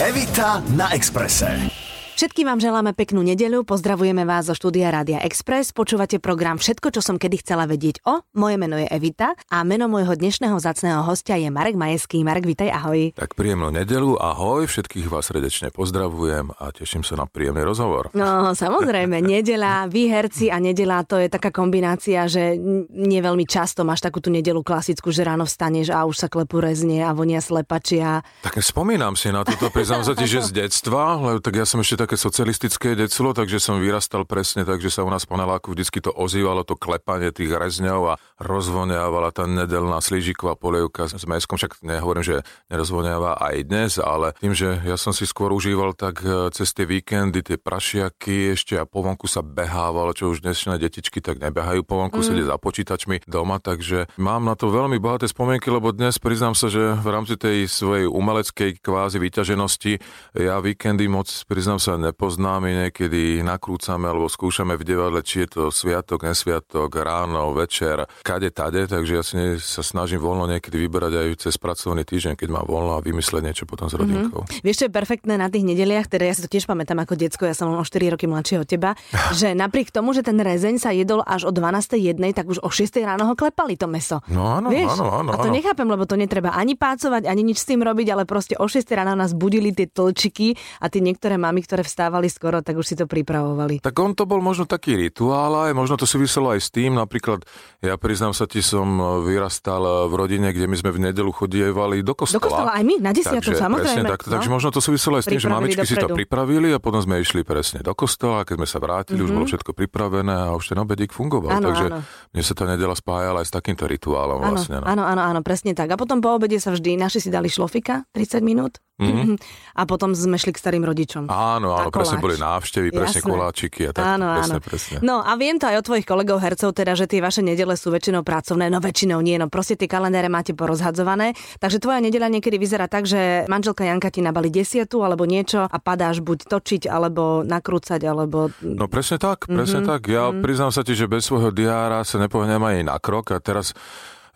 Evita na Exprese. Všetkým vám želáme peknú nedeľu, pozdravujeme vás zo štúdia Rádia Express, počúvate program Všetko, čo som kedy chcela vedieť o. Moje meno je Evita a meno môjho dnešného zacného hostia je Marek Majeský. Marek, vitaj, ahoj. Tak príjemnú nedelu, ahoj, všetkých vás srdečne pozdravujem a teším sa na príjemný rozhovor. No, samozrejme, nedela, výherci a nedela to je taká kombinácia, že nie veľmi často máš takú tú nedelu klasickú, že ráno vstaneš a už sa klepú rezne a vonia slepačia. Tak spomínam si na toto, priznám sa ti, že z detstva, lebo tak ja som ešte také socialistické declo, takže som vyrastal presne tak, že sa u nás po Neláku vždycky to ozývalo, to klepanie tých rezňov a rozvoniavala tá nedelná slížiková polievka s meskom, však nehovorím, že nerozvoniava aj dnes, ale tým, že ja som si skôr užíval tak e, cez tie víkendy, tie prašiaky ešte a po vonku sa behávalo, čo už dnešné detičky tak nebehajú po vonku, mm. sedia za počítačmi doma, takže mám na to veľmi bohaté spomienky, lebo dnes priznám sa, že v rámci tej svojej umeleckej kvázi vyťaženosti ja víkendy moc, priznám sa, nepoznáme, niekedy nakrúcame alebo skúšame v divadle, či je to sviatok, nesviatok, ráno, večer, kade tade, takže ja si ne, sa snažím voľno niekedy vyberať aj cez pracovný týždeň, keď mám voľno a vymyslieť niečo potom s mhm. rodinkou. Mm-hmm. Vieš, čo je perfektné na tých nedeliach, teda ja si to tiež pamätám ako decko, ja som o 4 roky mladšie od teba, že napriek tomu, že ten rezeň sa jedol až o 12. jednej, tak už o 6. ráno ho klepali to meso. No áno, Vieš? áno, áno. A to áno. nechápem, lebo to netreba ani pácovať, ani nič s tým robiť, ale proste o 6. ráno nás budili tie tlčiky a tie niektoré mamy, ktoré vstávali skoro, tak už si to pripravovali. Tak on to bol možno taký rituál, aj možno to súviselo aj s tým, napríklad ja priznám sa ti, som vyrastal v rodine, kde my sme v nedelu chodievali do kostola. Do kostola aj my, na desiatu, samozrejme. Presne, tak, no? Takže možno to súviselo aj s tým, že mamičky dopredu. si to pripravili a potom sme išli presne do kostola, keď sme sa vrátili, mm-hmm. už bolo mhm. všetko pripravené a už ten obedík fungoval. Ano, takže ano. mne sa tá nedela spájala aj s takýmto rituálom ano, vlastne. No. Áno, áno, áno, presne tak. A potom po obede sa vždy, naši si dali šlofika, 30 minút. Mm-hmm. A potom sme šli k starým rodičom. Áno, áno, presne boli návštevy, presne Jasné. koláčiky a tak. Áno, presne, áno. presne. No a viem to aj od tvojich kolegov hercov, teda, že tie vaše nedele sú väčšinou pracovné, no väčšinou nie, no proste tie kalendáre máte porozhadzované. Takže tvoja nedela niekedy vyzerá tak, že manželka Janka ti nabali desiatu alebo niečo a padáš buď točiť, alebo nakrúcať, alebo... No presne tak, presne mm-hmm. tak. Ja mm-hmm. priznám sa ti, že bez svojho diára sa nepohnem aj na krok a teraz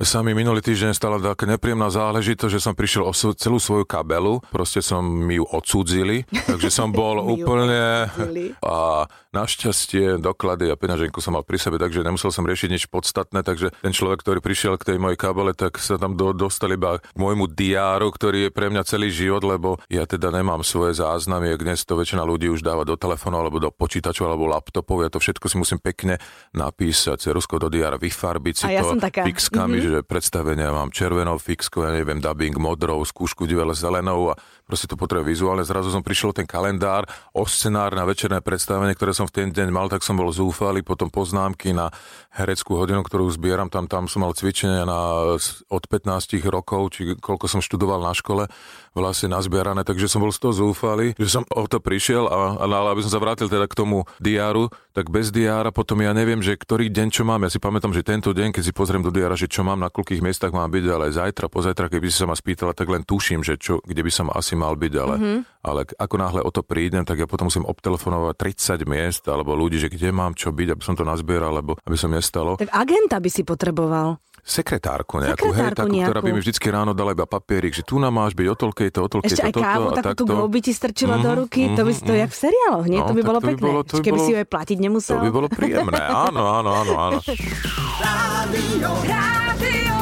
sa mi minulý týždeň stala taká nepríjemná záležitosť, že som prišiel o celú svoju kabelu, proste som mi ju odsúdzili, takže som bol úplne a našťastie doklady a peňaženku som mal pri sebe, takže nemusel som riešiť nič podstatné, takže ten človek, ktorý prišiel k tej mojej kabele, tak sa tam do, dostal iba k môjmu diáru, ktorý je pre mňa celý život, lebo ja teda nemám svoje záznamy, dnes to väčšina ľudí už dáva do telefónu alebo do počítaču alebo laptopov, ja to všetko si musím pekne napísať, rusko do diára, vyfarbiť si to fixkami, mm-hmm. Že predstavenia mám červenou fixkou, ja neviem, dubbing modrou, skúšku zelenou a proste to potrebuje vizuálne. Zrazu som prišiel ten kalendár, o scenár na večerné predstavenie, ktoré som v ten deň mal, tak som bol zúfalý, potom poznámky na hereckú hodinu, ktorú zbieram, tam, tam som mal cvičenia na, od 15 rokov, či koľko som študoval na škole, vlastne nazbierané, takže som bol z toho zúfalý, že som o to prišiel a, a ale aby som sa vrátil teda k tomu diáru, tak bez diára potom ja neviem, že ktorý deň čo mám. Ja si pamätám, že tento deň, keď si pozriem do diára, že čo mám, na koľkých miestach mám byť, ale zajtra, pozajtra, keby si sa ma spýtala, tak len tuším, že čo, kde by som asi asi mal byť, ale, mm-hmm. ale ako náhle o to prídem, tak ja potom musím obtelefonovať 30 miest alebo ľudí, že kde mám čo byť, aby som to nazbieral, alebo aby som nestalo. Tak agenta by si potreboval. Sekretárku nejakú, Sekretárku hej, takú, nejakú. ktorá by mi vždycky ráno dala iba papierik, že tu nám máš byť o toľkej to, o toľkej Ešte to, aj kávu, takú tú by ti strčila mm-hmm, do mhm, ruky, mm-hmm, to by si to mm-hmm. jak v seriáloch, nie? No, to by bolo to by pekné. Bolo, to by Keby bolo, si ju aj platiť nemusel. To by bolo príjemné, áno, áno, áno, áno. Rádio, Rádio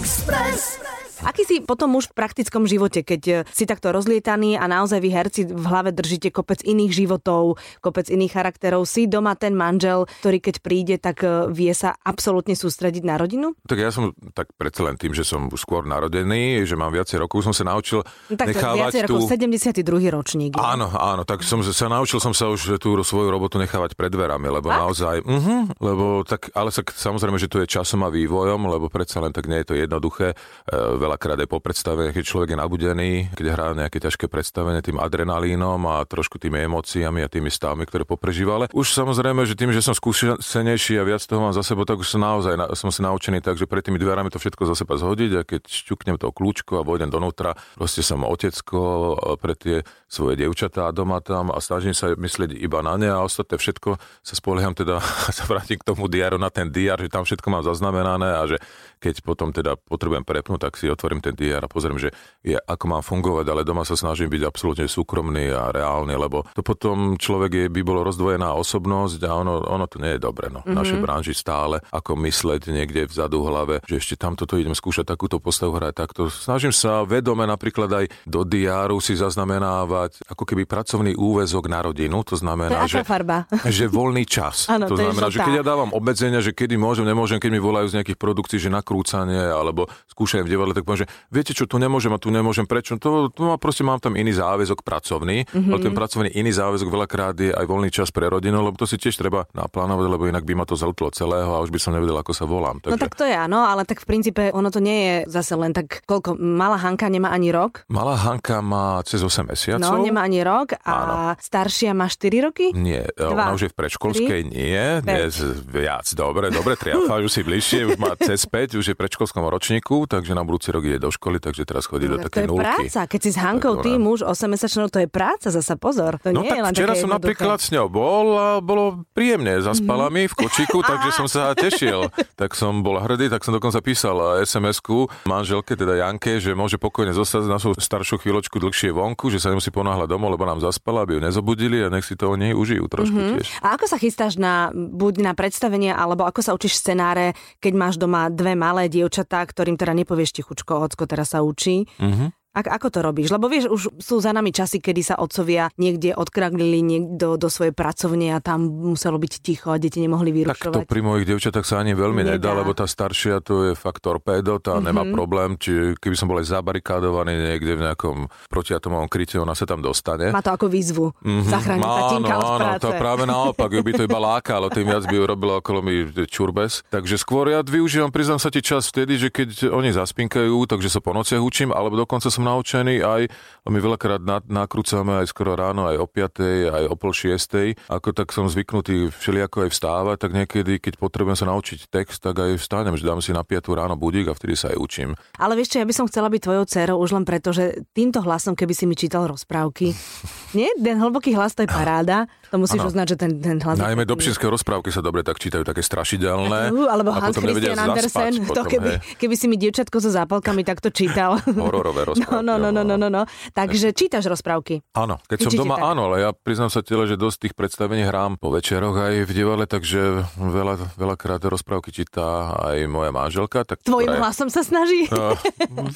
Express. Aký si potom už v praktickom živote, keď eh, si takto rozlietaný a naozaj vy herci v hlave držíte kopec iných životov, kopec iných charakterov, si doma ten manžel, ktorý keď príde, tak eh, vie sa absolútne sústrediť na rodinu? Tak ja som tak predsa len tým, že som skôr narodený, že mám viacej rokov, som sa naučil no, tak nechávať tú... rokov, 72. ročník. Áno, áno, tak som sa naučil som sa už tú svoju robotu nechávať pred dverami, lebo tak? naozaj, uh-huh, lebo tak, ale sa, samozrejme, že to je časom a vývojom, lebo predsa len tak nie je to jednoduché. E, veľa veľakrát aj po predstave, keď človek je nabudený, keď hrá nejaké ťažké predstavenie tým adrenalínom a trošku tými emóciami a tými stavmi, ktoré poprežíva. Ale už samozrejme, že tým, že som skúsenejší a viac toho mám za sebou, tak už som naozaj som si naučený tak, že pred tými dverami to všetko za seba zhodiť a keď šťuknem to kľúčko a vojdem donútra, proste som otecko pre tie svoje dievčatá doma tam a snažím sa myslieť iba na ne a ostatné všetko sa spolieham teda, sa vrátim k tomu diaru na ten diar, že tam všetko mám zaznamenané a že keď potom teda potrebujem prepnúť, tak si otvorím ten diár a pozriem, že je, ako mám fungovať, ale doma sa snažím byť absolútne súkromný a reálny, lebo to potom človek je, by bolo rozdvojená osobnosť a ono, ono to nie je dobre. No. Mm-hmm. V našej branži stále ako mysleť niekde vzadu v hlave, že ešte tamto to idem skúšať takúto postavu hrať takto. Snažím sa vedome napríklad aj do diáru si zaznamenávať ako keby pracovný úvezok na rodinu, to znamená, to že, farba? že voľný čas. Ano, to, to znamená, že keď ja dávam obmedzenia, že kedy môžem, nemôžem, keď mi volajú z nejakých produkcií, že nakrúcanie alebo skúšajem v divadle, tak poviem, že viete čo, tu nemôžem a tu nemôžem, prečo? To, to má, proste mám tam iný záväzok pracovný, mm-hmm. ale ten pracovný iný záväzok veľakrát je aj voľný čas pre rodinu, lebo to si tiež treba naplánovať, lebo inak by ma to zltlo celého a už by som nevedel, ako sa volám. Takže... No tak to je áno, ale tak v princípe ono to nie je zase len tak, koľko, malá Hanka nemá ani rok? Malá Hanka má cez 8 mesiacov. No, nemá ani rok a áno. staršia má 4 roky? Nie, Dva. ona už je v predškolskej, nie, dnes viac, dobre, dobre, triafajú si bližšie, už má cez 5, už je v predškolskom ročníku, takže na budúci rok ide do školy, takže teraz chodí no, do také nulky. To je práca, keď si s Hankou ty muž 8 mesačnou, to je práca, zasa pozor. To no nie tak je len včera som napríklad s ňou bol a bolo príjemne, zaspala mi v kočiku, takže som sa tešil. Tak som bol hrdý, tak som dokonca písal SMS-ku manželke, teda Janke, že môže pokojne zostať na svoju staršiu chvíľočku dlhšie vonku, že sa nemusí ponáhľať domov, lebo nám zaspala, aby ju nezobudili a nech si to o nej užijú trošku mm-hmm. tiež. A ako sa chystáš na, buď na predstavenie, alebo ako sa učíš scenáre, keď máš doma dve malé dievčatá, ktorým teda nepovieš tichučko, ocko teraz sa učí. Mm-hmm. Ak, ako to robíš? Lebo vieš, už sú za nami časy, kedy sa otcovia niekde odkraglili niekto do svojej pracovne a tam muselo byť ticho a deti nemohli vyrušovať. Tak to pri mojich devčatách sa ani veľmi nedá, nedá lebo tá staršia to je fakt torpédo, tá mm-hmm. nemá problém, či keby som bol aj zabarikádovaný niekde v nejakom protiatomovom kryte, ona sa tam dostane. Má to ako výzvu. Mm-hmm. Zachrániť tatínka od áno, práce. to práve naopak, by to iba lákalo, tým viac by robilo okolo mi čurbes. Takže skôr ja využívam, priznám sa ti čas vtedy, že keď oni zaspinkajú, takže sa po nociach učím, alebo dokonca som naučený aj, my veľakrát nakrúcame aj skoro ráno, aj o 5, aj o pol 6, ako tak som zvyknutý všelijako aj vstávať, tak niekedy, keď potrebujem sa naučiť text, tak aj vstánem, že dám si na 5 ráno budík a vtedy sa aj učím. Ale vieš čo, ja by som chcela byť tvojou dcerou už len preto, že týmto hlasom, keby si mi čítal rozprávky, nie? Ten hlboký hlas to je paráda, to musíš ano. uznať, že ten, ten hlas... Najmä do rozprávky sa dobre tak čítajú, také strašidelné. Uh, alebo Hans Christian Andersen, potom, to keby, keby si mi dievčatko so zápalkami takto čítal. Hororové rozprávky. No, no, no, no, no, no, no. Takže čítaš rozprávky. Áno, keď som doma, tak. áno, ale ja priznám sa tele, že dosť tých predstavení hrám po večeroch aj v divadle, takže veľa, veľakrát rozprávky číta aj moja manželka. Tak Tvojim aj, hlasom sa snaží? No,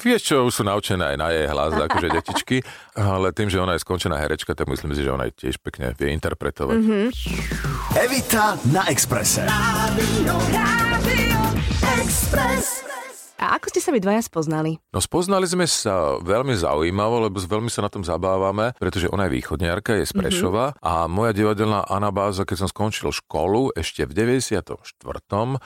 vieš čo, už sú naučené aj na jej hlas, akože detičky, ale tým, že ona je skončená herečka, tak myslím si, že ona tiež pekne vie interpretovať. Mm-hmm. Evita na Exprese. Rádio, Rádio Express. A ako ste sa vy dvaja spoznali? No spoznali sme sa veľmi zaujímavo, lebo veľmi sa na tom zabávame, pretože ona je východniarka, je z mhm. Prešova mm-hmm. a moja divadelná anabáza, keď som skončil školu ešte v 94.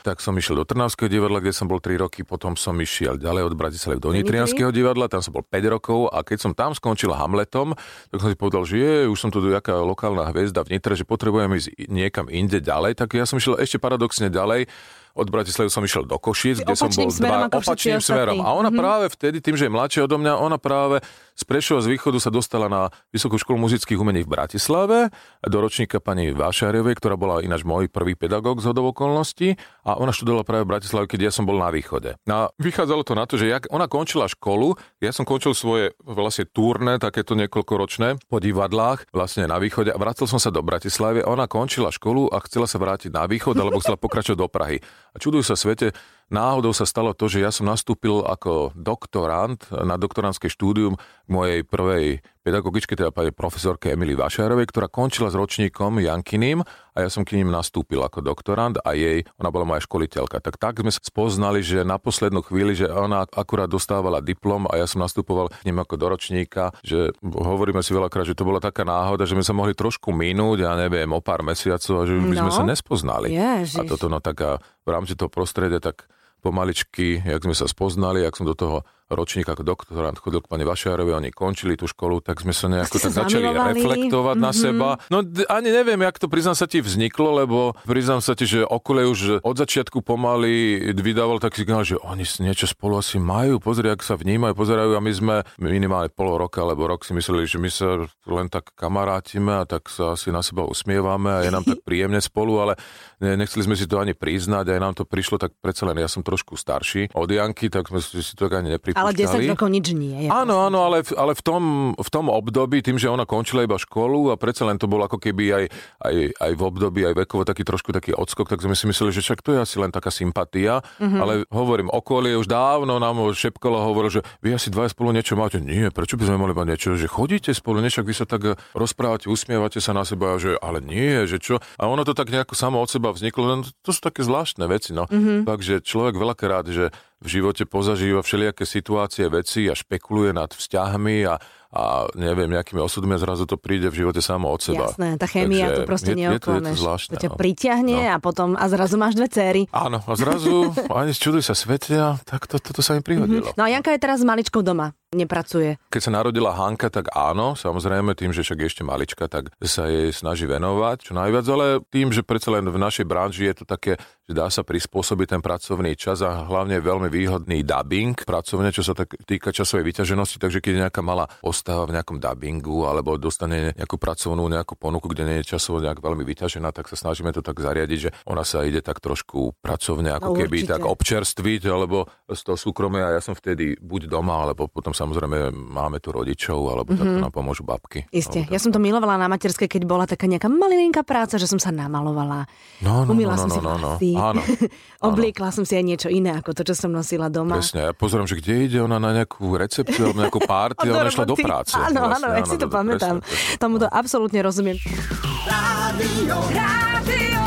tak som išiel do Trnavského divadla, kde som bol 3 roky, potom som išiel ďalej od Bratislavy do Nitrianského divadla, tam som bol 5 rokov a keď som tam skončil Hamletom, tak som si povedal, že je, už som tu jaká lokálna hviezda v Nitre, že potrebujem ísť niekam inde ďalej, tak ja som išiel ešte paradoxne ďalej od Bratislavy som išiel do Košic, kde som bol dva, opačným smerom. A ona mm-hmm. práve vtedy, tým, že je mladšia odo mňa, ona práve z Prešova z východu sa dostala na Vysokú školu muzických umení v Bratislave do ročníka pani Vášariovej, ktorá bola ináč môj prvý pedagóg z hodov okolností a ona študovala práve v Bratislave, keď ja som bol na východe. A vychádzalo to na to, že jak ona končila školu, ja som končil svoje vlastne turné, takéto niekoľkoročné po divadlách vlastne na východe a vracel som sa do Bratislavy a ona končila školu a chcela sa vrátiť na východ alebo chcela pokračovať do Prahy. A čudujú sa svete, náhodou sa stalo to, že ja som nastúpil ako doktorant na doktorantské štúdium mojej prvej pedagogičke, teda pani profesorke Emily Vašárovej, ktorá končila s ročníkom Jankiným a ja som k ním nastúpil ako doktorant a jej, ona bola moja školiteľka. Tak tak sme spoznali, že na poslednú chvíli, že ona akurát dostávala diplom a ja som nastupoval k ním ako do ročníka, že hovoríme si veľakrát, že to bola taká náhoda, že sme sa mohli trošku minúť, ja neviem, o pár mesiacov a že by no. sme sa nespoznali. Ježiš. A toto no tak a v rámci toho prostredia tak pomaličky, jak sme sa spoznali, jak som do toho ročník ako doktorant chodil k pani Vašiarovi, oni končili tú školu, tak sme sa nejako tak začali reflektovať mm-hmm. na mhm. seba. No ani neviem, jak to priznám sa ti vzniklo, lebo priznám sa ti, že okolie už od začiatku pomaly vydával taký signál, že oni niečo spolu asi majú, pozri, ak sa vnímajú, pozerajú a my sme minimálne pol roka alebo rok si mysleli, že my sa len tak kamarátime a tak sa asi na seba usmievame a je nám tak príjemne spolu, ale nechceli sme si to ani priznať, aj nám to prišlo tak predsa len, ja som trošku starší od Janky, tak sme si to ani nepripúšťali. Ale 10 rokov nič nie. Áno, áno, ale, ale v, tom, v tom období, tým, že ona končila iba školu a predsa len to bolo ako keby aj, aj, aj v období, aj vekovo taký trošku taký odskok, tak sme si mysleli, že však to je asi len taká sympatia, mm-hmm. ale hovorím, okolie už dávno nám šepkalo hovoril, že vy asi dva spolu niečo máte. Nie, prečo by sme mali mať niečo, že chodíte spolu, niečo, vy sa tak rozprávate, usmievate sa na seba, že ale nie, že čo. A ono to tak nejako samo od seba vzniklo, no, to sú také zvláštne veci, no. Mm-hmm. Takže človek veľakrát, že v živote pozažíva všelijaké situácie, veci a špekuluje nad vzťahmi a, a neviem, nejakými osudmi a zrazu to príde v živote samo od seba. Jasné, tá chémia Takže to proste je, neoklameš. Je to, je to zvláštne, to ťa no. pritiahne no. a potom a zrazu máš dve céry. Áno, a zrazu ani čuduj sa svetia, tak to, toto to sa mi prihodilo. Mm-hmm. No a Janka je teraz s maličkou doma nepracuje. Keď sa narodila Hanka, tak áno, samozrejme, tým, že však je ešte malička, tak sa jej snaží venovať čo najviac, ale tým, že predsa len v našej branži je to také, že dá sa prispôsobiť ten pracovný čas a hlavne veľmi výhodný dubbing pracovne, čo sa tak týka časovej vyťaženosti, takže keď je nejaká malá postava v nejakom dubbingu alebo dostane nejakú pracovnú nejakú ponuku, kde nie je časovo nejak veľmi vyťažená, tak sa snažíme to tak zariadiť, že ona sa ide tak trošku pracovne ako no, keby určite. tak občerstviť, alebo z toho súkromia ja som vtedy buď doma, alebo potom sa samozrejme máme tu rodičov, alebo mm-hmm. takto nám pomôžu babky. Isté. Ja som to milovala na materskej, keď bola taká nejaká malilinká práca, že som sa namalovala. No, no, Umila no, no, som no, si no, no. Áno. Obliekla som si aj niečo iné ako to, čo som nosila doma. Presne. Ja pozorím, že kde ide ona na nejakú recepciu alebo nejakú párty ona išla do práce. Áno, áno, ja si to pamätám. Tomu to absolútne rozumiem. Rádio, Rádio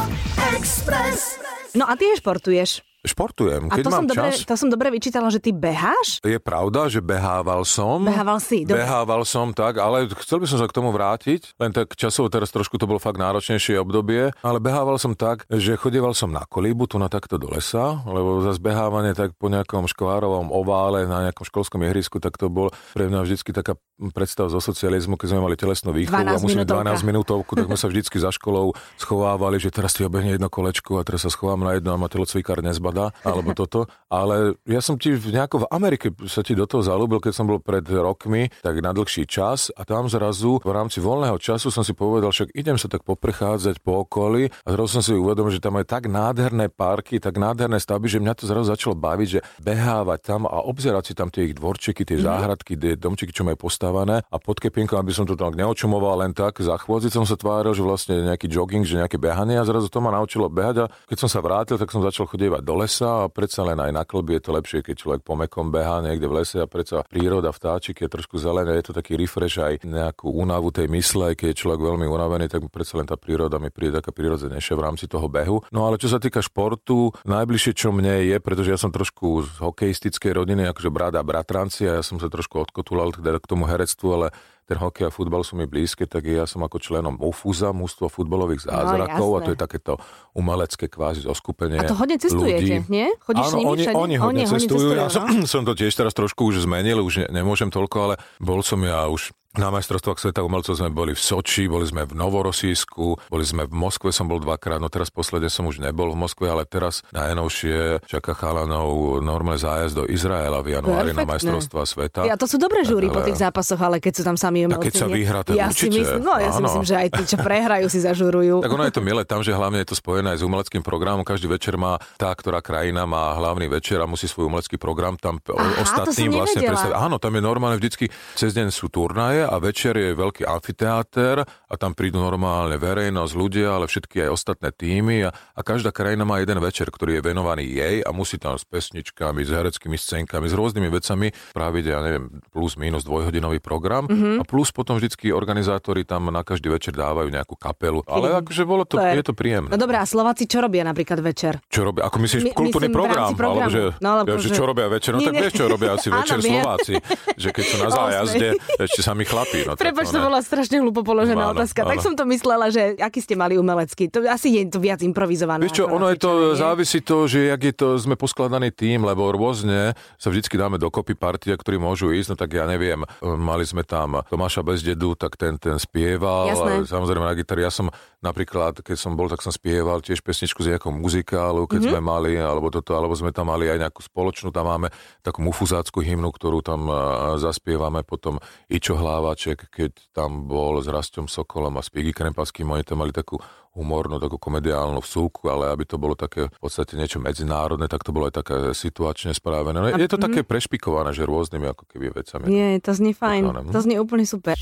Express. No a ty športuješ. Športujem, keď a to mám som dobre, čas. To som dobre vyčítala, že ty beháš? Je pravda, že behával som. Behával si, dobre. Behával som, tak, ale chcel by som sa k tomu vrátiť. Len tak časovo teraz trošku to bolo fakt náročnejšie obdobie, ale behával som tak, že chodieval som na kolíbu tu na takto do lesa, lebo zase behávanie tak po nejakom škvárovom ovále na nejakom školskom ihrisku, tak to bol pre mňa vždycky taká predstava zo socializmu, keď sme mali telesnú výchovu a musíme 12 minútovku, tak sme sa vždycky za školou schovávali, že teraz ti obehne jedno kolečko a teraz sa schovám na jedno a ma telocvikár nezbadá rada, alebo toto. Ale ja som ti nejako v Amerike sa ti do toho zalúbil, keď som bol pred rokmi, tak na dlhší čas a tam zrazu v rámci voľného času som si povedal, však idem sa tak poprechádzať po okolí a zrazu som si uvedomil, že tam je tak nádherné parky, tak nádherné stavby, že mňa to zrazu začalo baviť, že behávať tam a obzerať si tam tie ich dvorčeky, tie mm-hmm. záhradky, tie domčeky, čo majú postavené a pod kepienkom, aby som to tak neočumoval len tak, za chôdzi som sa tváril, že vlastne nejaký jogging, že nejaké behanie a zrazu to ma naučilo behať a keď som sa vrátil, tak som začal chodievať do lesa a predsa len aj na klby je to lepšie, keď človek po mekom behá niekde v lese a predsa príroda, vtáčik je trošku zelené, je to taký refresh aj nejakú únavu tej mysle, keď je človek veľmi unavený, tak predsa len tá príroda mi príde taká prirodzenejšia v rámci toho behu. No ale čo sa týka športu, najbližšie čo mne je, pretože ja som trošku z hokejistickej rodiny, akože brat a bratranci a ja som sa trošku odkotulal teda k tomu herectvu, ale ten hokej a futbal sú mi blízke, tak ja som ako členom UFUZA, mústvo futbalových no, zázrakov no, a to je takéto umelecké kvázi zoskupenie A to hodne cestujete, ľudí. nie? Chodíš Áno, s nimi oni, oni hodne oni, cestujú. Oni cestujú, ja som, no? som to tiež teraz trošku už zmenil, už ne, nemôžem toľko, ale bol som ja už na majstrovstvách sveta umelcov sme boli v Soči, boli sme v Novorosísku, boli sme v Moskve, som bol dvakrát, no teraz posledne som už nebol v Moskve, ale teraz najnovšie čaká chalanov normálne zájazd do Izraela v januári na majstrovstva sveta. Ja to sú dobré žúry po tých zápasoch, ale keď sú tam sami umelci. A keď sa vyhrá, tak ja určite. Si myslím, no ja si myslím, že aj tí, čo prehrajú, si zažurujú. tak ono je to milé tam, že hlavne je to spojené aj s umeleckým programom. Každý večer má tá, ktorá krajina má hlavný večer a musí svoj umelecký program tam Aha, ostatným vlastne predstaviť. Áno, tam je normálne vždycky cez deň sú turnaje a večer je veľký amfiteáter a tam prídu normálne verejnosť, ľudia, ale všetky aj ostatné týmy a, a každá krajina má jeden večer, ktorý je venovaný jej a musí tam s pesničkami, s hereckými scénkami, s rôznymi vecami práve, ja neviem, plus minus dvojhodinový program mm-hmm. a plus potom vždycky organizátori tam na každý večer dávajú nejakú kapelu. Ale akože bolo to, je to príjemné. No dobré, a Slováci čo robia napríklad večer? Čo robia? Ako myslíš My, kultúrny program? Alebo že, no, alebo ja, že, čo robia večer? No nie, tak vieš, čo robia asi večer Slováci. Že keď sú na zájazde, ešte sa Michal chlapí. No, Prepač, to bola strašne hlúpo položená áno, otázka. Áno. Tak som to myslela, že aký ste mali umelecký. To asi je to viac improvizované. Vieš čo, ono je to, nie? závisí to, že jak je to, sme poskladaný tým, lebo rôzne sa vždycky dáme dokopy partia, ktorí môžu ísť, no tak ja neviem, mali sme tam Tomáša Bezdedu, tak ten, ten spieval, Jasné. samozrejme na gitare. Ja som napríklad, keď som bol, tak som spieval tiež pesničku z nejakého muzikálu, keď mm-hmm. sme mali, alebo toto, alebo sme tam mali aj nejakú spoločnú, tam máme takú mufuzácku hymnu, ktorú tam zaspievame, potom Ičo Hlávaček, keď tam bol s Rastom Sokolom a Spigy Krempaským, oni tam mali takú humornú, takú komediálnu vsúku, ale aby to bolo také v podstate niečo medzinárodné, tak to bolo aj také situačne spravené. No, je to také mhm. prešpikované, že rôznymi ako keby vecami. Nie, to znie fajn. To znie úplne super.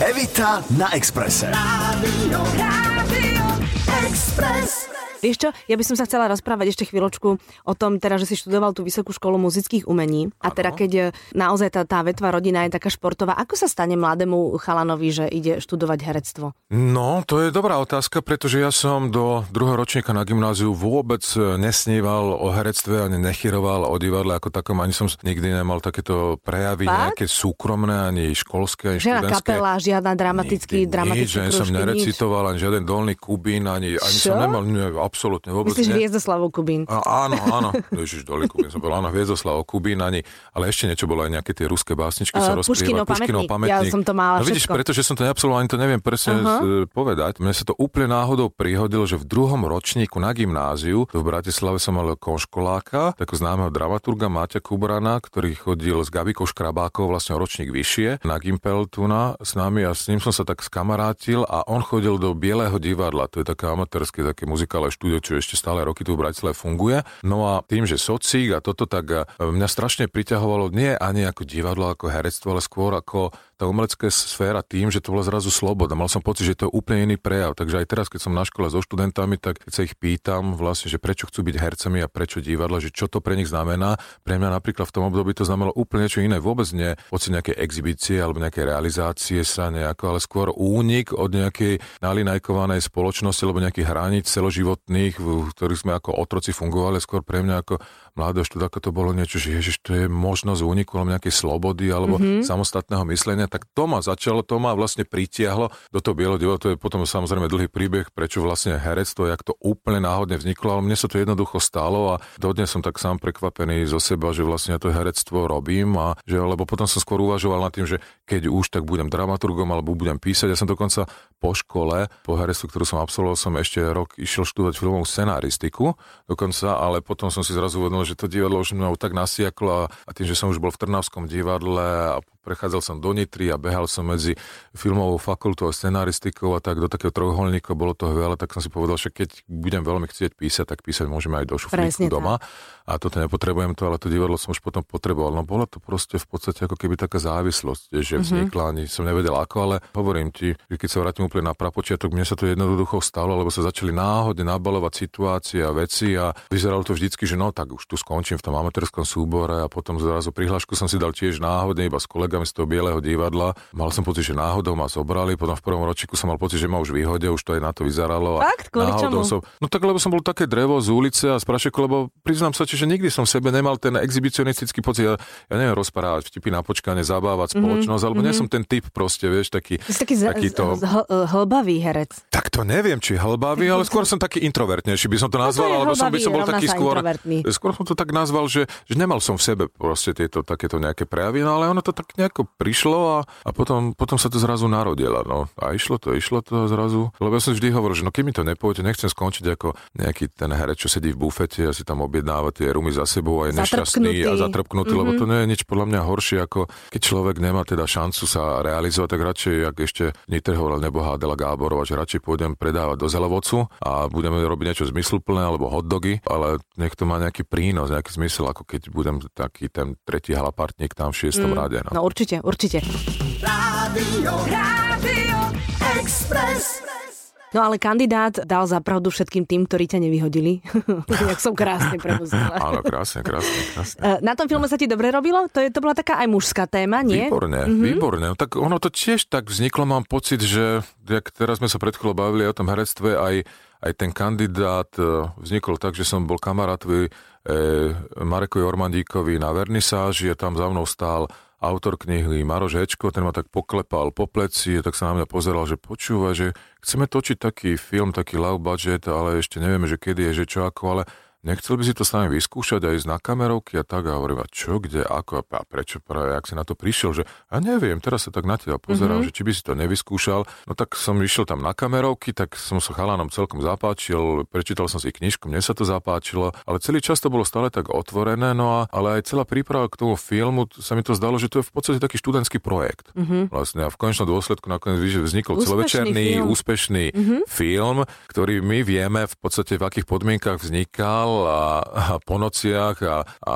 Evita na Exprese. Rádio, Rádio Express. Vieš čo, ja by som sa chcela rozprávať ešte chvíľočku o tom, teda, že si študoval tú Vysokú školu muzických umení. A teda keď e, naozaj tá, tá vetva rodina je taká športová, ako sa stane mladému chalanovi, že ide študovať herectvo? No, to je dobrá otázka, pretože ja som do druhého ročníka na gymnáziu vôbec e, nesníval o herectve, ani nechyroval o divadle ako takom, ani som nikdy nemal takéto prejavy Fakt? nejaké súkromné, ani školské, ani Žiadna kapela, žiadna dramatický, nikdy, dramatický nič, som nerecitoval, ani žiaden dolný kubín, ani, ani som nemal, nie, absolútne vôbec Myslíš Hviezdoslavov Kubín? A, áno, áno. Ježiš, doli Kubín som bol, áno, Hviezdoslavov Kubín, ani, ale ešte niečo bolo aj nejaké tie ruské básničky uh, sa rozprávali. Puškinov pamätník. Ja som to mala no, vidíš, pretože som to neabsolvoval, ani to neviem presne uh-huh. povedať. Mne sa to úplne náhodou prihodilo, že v druhom ročníku na gymnáziu v Bratislave som mal konškoláka, takého známeho dramaturga Máťa Kubrana, ktorý chodil s Gabikou Škrabákou vlastne ročník vyššie na Gimpel tu na, s nami a s ním som sa tak skamarátil a on chodil do Bieleho divadla, to je také amatérske, také muzikále štúdio, čo ešte stále roky tu v Bratislave funguje. No a tým, že socík a toto, tak e, mňa strašne priťahovalo nie ani ako divadlo, ako herectvo, ale skôr ako tá umelecká sféra tým, že to bola zrazu sloboda. Mal som pocit, že to je úplne iný prejav. Takže aj teraz, keď som na škole so študentami, tak keď sa ich pýtam vlastne, že prečo chcú byť hercami a prečo divadla, že čo to pre nich znamená. Pre mňa napríklad v tom období to znamenalo úplne niečo iné. Vôbec nie pocit nejakej exibície alebo nejakej realizácie sa nejako, ale skôr únik od nejakej nalinajkovanej spoločnosti alebo nejakých hraníc celoživotných, v ktorých sme ako otroci fungovali, skôr pre mňa ako mladého študáka to bolo niečo, že ježiš, to je možnosť úniku alebo nejakej slobody alebo mm-hmm. samostatného myslenia tak to ma začalo, to ma vlastne pritiahlo do toho bieleho divadla. To je potom samozrejme dlhý príbeh, prečo vlastne herectvo, jak to úplne náhodne vzniklo, ale mne sa to jednoducho stalo a dodnes som tak sám prekvapený zo seba, že vlastne ja to herectvo robím a že, lebo potom som skôr uvažoval nad tým, že keď už, tak budem dramaturgom alebo budem písať. Ja som dokonca po škole, po herectvu, ktorú som absolvoval, som ešte rok išiel študovať filmovú scenaristiku dokonca, ale potom som si zrazu uvedomil, že to divadlo už mňa tak nasiaklo a tým, že som už bol v Trnavskom divadle a prechádzal som do Nitry a behal som medzi filmovou fakultou a scenaristikou a tak do takého trojuholníka, bolo toho veľa, tak som si povedal, že keď budem veľmi chcieť písať, tak písať môžeme aj do šuflíku doma. A toto nepotrebujem to, ale to divadlo som už potom potreboval. No bola to proste v podstate ako keby taká závislosť, že mhm. vznikla, mm-hmm. ani som nevedel ako, ale hovorím ti, že keď sa vrátim úplne na prapočiatok, mne sa to jednoducho stalo, lebo sa začali náhodne nabalovať situácie a veci a vyzeralo to vždycky, že no tak už tu skončím v tom amatérskom súbore a potom zrazu prihlášku som si dal tiež náhodne iba s kolegami z toho Bieleho divadla. Mal som pocit, že náhodou ma zobrali, potom v prvom ročíku som mal pocit, že ma už vyhodia, už to aj na to vyzeralo. A Fakt? Kvôli čomu? Som, no tak lebo som bol také drevo z ulice a z prašeku, lebo priznám sa, že nikdy som v sebe nemal ten exhibicionistický pocit, ja, ja neviem rozprávať vtipy na počkanie, zabávať mhm, spoločnosť, mm-hmm. alebo nie mhm. som ten typ proste, vieš, taký... Si taký, taký z, to... z, hl, hlbavý herec. Tak to neviem, či hlbavý, ale skôr som taký introvertnejší, by som to nazval, no alebo som by som bol taký skôr... Skôr som to tak nazval, že, že nemal som v sebe proste tieto takéto nejaké prejavy, no ale ono to tak nejako prišlo a, a potom, potom sa to zrazu narodilo. No. A išlo to, išlo to zrazu. Lebo ja som vždy hovoril, že no keď mi to nepôjde, nechcem skončiť ako nejaký ten herec, čo sedí v bufete a si tam objednáva tie rumy za sebou a je nešťastný a zatrpknutý, mm-hmm. lebo to mhm. nie je nič podľa mňa horšie, ako keď človek nemá teda šancu sa realizovať, tak radšej, jak ešte Nitter hovoril nebohá Adela Gáborová, že radšej pôjdem predávať do Zelovocu a budeme robiť niečo zmysluplné alebo hotdogy, ale nech to má nejaký prínos, nejaký zmysel, ako keď budem taký ten tretí halapartník tam v šiestom mm. rade. No. no určite, určite. Rádio, Rádio Express. No ale kandidát dal zapravdu všetkým tým, ktorí ťa nevyhodili. Jak som krásne premuzila. Áno, krásne, krásne, krásne. Eh, na tom filme sa ti dobre robilo? To, je, to bola taká aj mužská téma, nie? Výborne, mm-hmm. výborne. No tak ono to tiež tak vzniklo, mám pocit, že jak teraz sme sa pred chvíľou bavili o tom herectve, aj, aj ten kandidát eh, vznikol tak, že som bol kamarátovi e, Marekovi Ormandíkovi na vernisáži a tam za mnou stál autor knihy Maroš Hečko, ten ma tak poklepal po pleci, tak sa na mňa pozeral, že počúva, že chceme točiť taký film, taký low budget, ale ešte nevieme, že kedy je, že čo ako, ale nechcel by si to s nami vyskúšať aj ísť na kamerovky a tak a hovorím, a čo, kde, ako a prečo práve, ak si na to prišiel, že a neviem, teraz sa tak na teba pozerám, mm-hmm. že či by si to nevyskúšal, no tak som išiel tam na kamerovky, tak som sa chalanom celkom zapáčil, prečítal som si knižku, mne sa to zapáčilo, ale celý čas to bolo stále tak otvorené, no a ale aj celá príprava k tomu filmu sa mi to zdalo, že to je v podstate taký študentský projekt. Mm-hmm. Vlastne a v konečnom dôsledku nakoniec vznikol úspešný celovečerný, film. úspešný mm-hmm. film, ktorý my vieme v podstate v akých podmienkach vznikal a, a po nociach a, a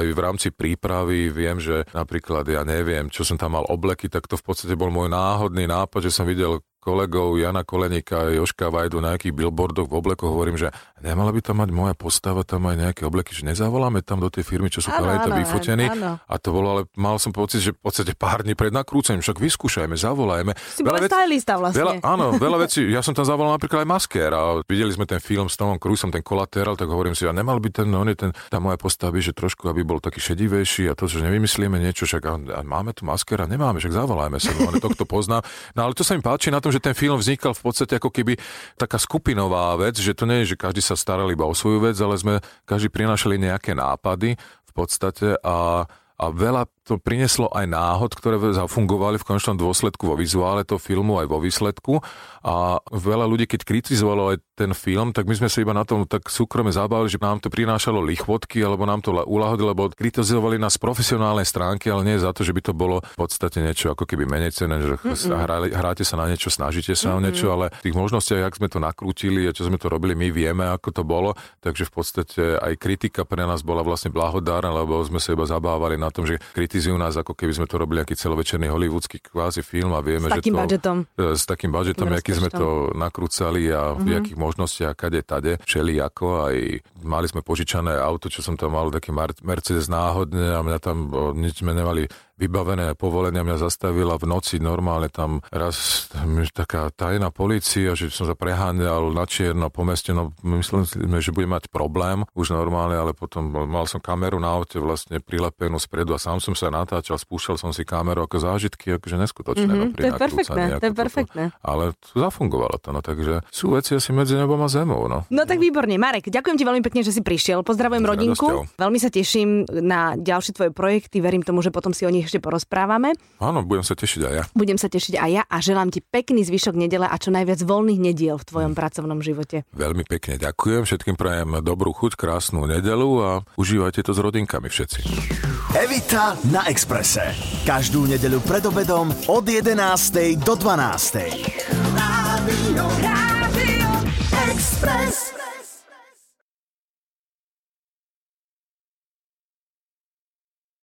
aj v rámci prípravy viem, že napríklad ja neviem, čo som tam mal obleky, tak to v podstate bol môj náhodný nápad, že som videl kolegov Jana Kolenika a Joška Vajdu na nejakých billboardoch v oblekoch hovorím, že nemala by tam mať moja postava, tam aj nejaké obleky, že nezavoláme tam do tej firmy, čo sú to vyfotení. A to bolo, ale mal som pocit, že v podstate pár dní pred nakrúcením, však vyskúšajme, zavolajme. Si veľa vec, stylista vlastne. Veľa, áno, veľa vecí. Ja som tam zavolal napríklad aj masker a videli sme ten film s Tomom Cruiseom, ten kolaterál, tak hovorím si, a nemal by ten, on je ten, tá moja postava, že trošku, aby bol taký šedivejší a to, že nevymyslíme niečo, však a, a máme tu maskera, nemáme, však zavolajme sa, no, to poznám. No ale to sa mi páči na tom, tom, že ten film vznikal v podstate ako keby taká skupinová vec, že to nie je, že každý sa staral iba o svoju vec, ale sme každý prinášali nejaké nápady v podstate a, a veľa to prinieslo aj náhod, ktoré zafungovali v končnom dôsledku vo vizuále toho filmu aj vo výsledku. A veľa ľudí, keď kritizovalo aj ten film, tak my sme sa iba na tom tak súkromne zabávali, že nám to prinášalo lichvotky, alebo nám to uľahodilo, lebo kritizovali nás profesionálnej stránky, ale nie za to, že by to bolo v podstate niečo ako keby menej cené, že hrali, hráte sa na niečo, snažíte sa o niečo, ale tých možností, ak sme to nakrútili a čo sme to robili, my vieme, ako to bolo, takže v podstate aj kritika pre nás bola vlastne blahodárna, lebo sme sa iba zabávali na tom, že kritiz kritizujú nás, ako keby sme to robili aký celovečerný hollywoodsky kvázi film a vieme, s že takým to... Budgetom. E, s takým budžetom. aký sme to nakrúcali a v mm-hmm. jakých možnostiach, kade, tade, všeli ako. Aj mali sme požičané auto, čo som tam mal, taký Mercedes náhodne a mňa tam nič sme nemali vybavené povolenia mňa zastavila v noci normálne tam raz tam taká tajná policia, že som sa preháňal na čierno po meste, no myslím, že budem mať problém už normálne, ale potom mal som kameru na aute vlastne prilepenú spredu a sám som sa natáčal, spúšťal som si kameru ako zážitky, akože neskutočné. Mm-hmm, no, to je perfektné, to je perfektné. Ale zafungovalo to, no takže sú veci asi medzi nebom a zemou, no. No tak výborne, Marek, ďakujem ti veľmi pekne, že si prišiel, pozdravujem rodinku, veľmi sa teším na ďalšie tvoje projekty, verím tomu, že potom si o nich ešte porozprávame. Áno, budem sa tešiť aj ja. Budem sa tešiť aj ja a želám ti pekný zvyšok nedele a čo najviac voľných nediel v tvojom mm. pracovnom živote. Veľmi pekne ďakujem, všetkým prajem dobrú chuť, krásnu nedelu a užívajte to s rodinkami všetci. Evita na Exprese. Každú nedeľu pred obedom od 11. do 12. Rádio, rádio.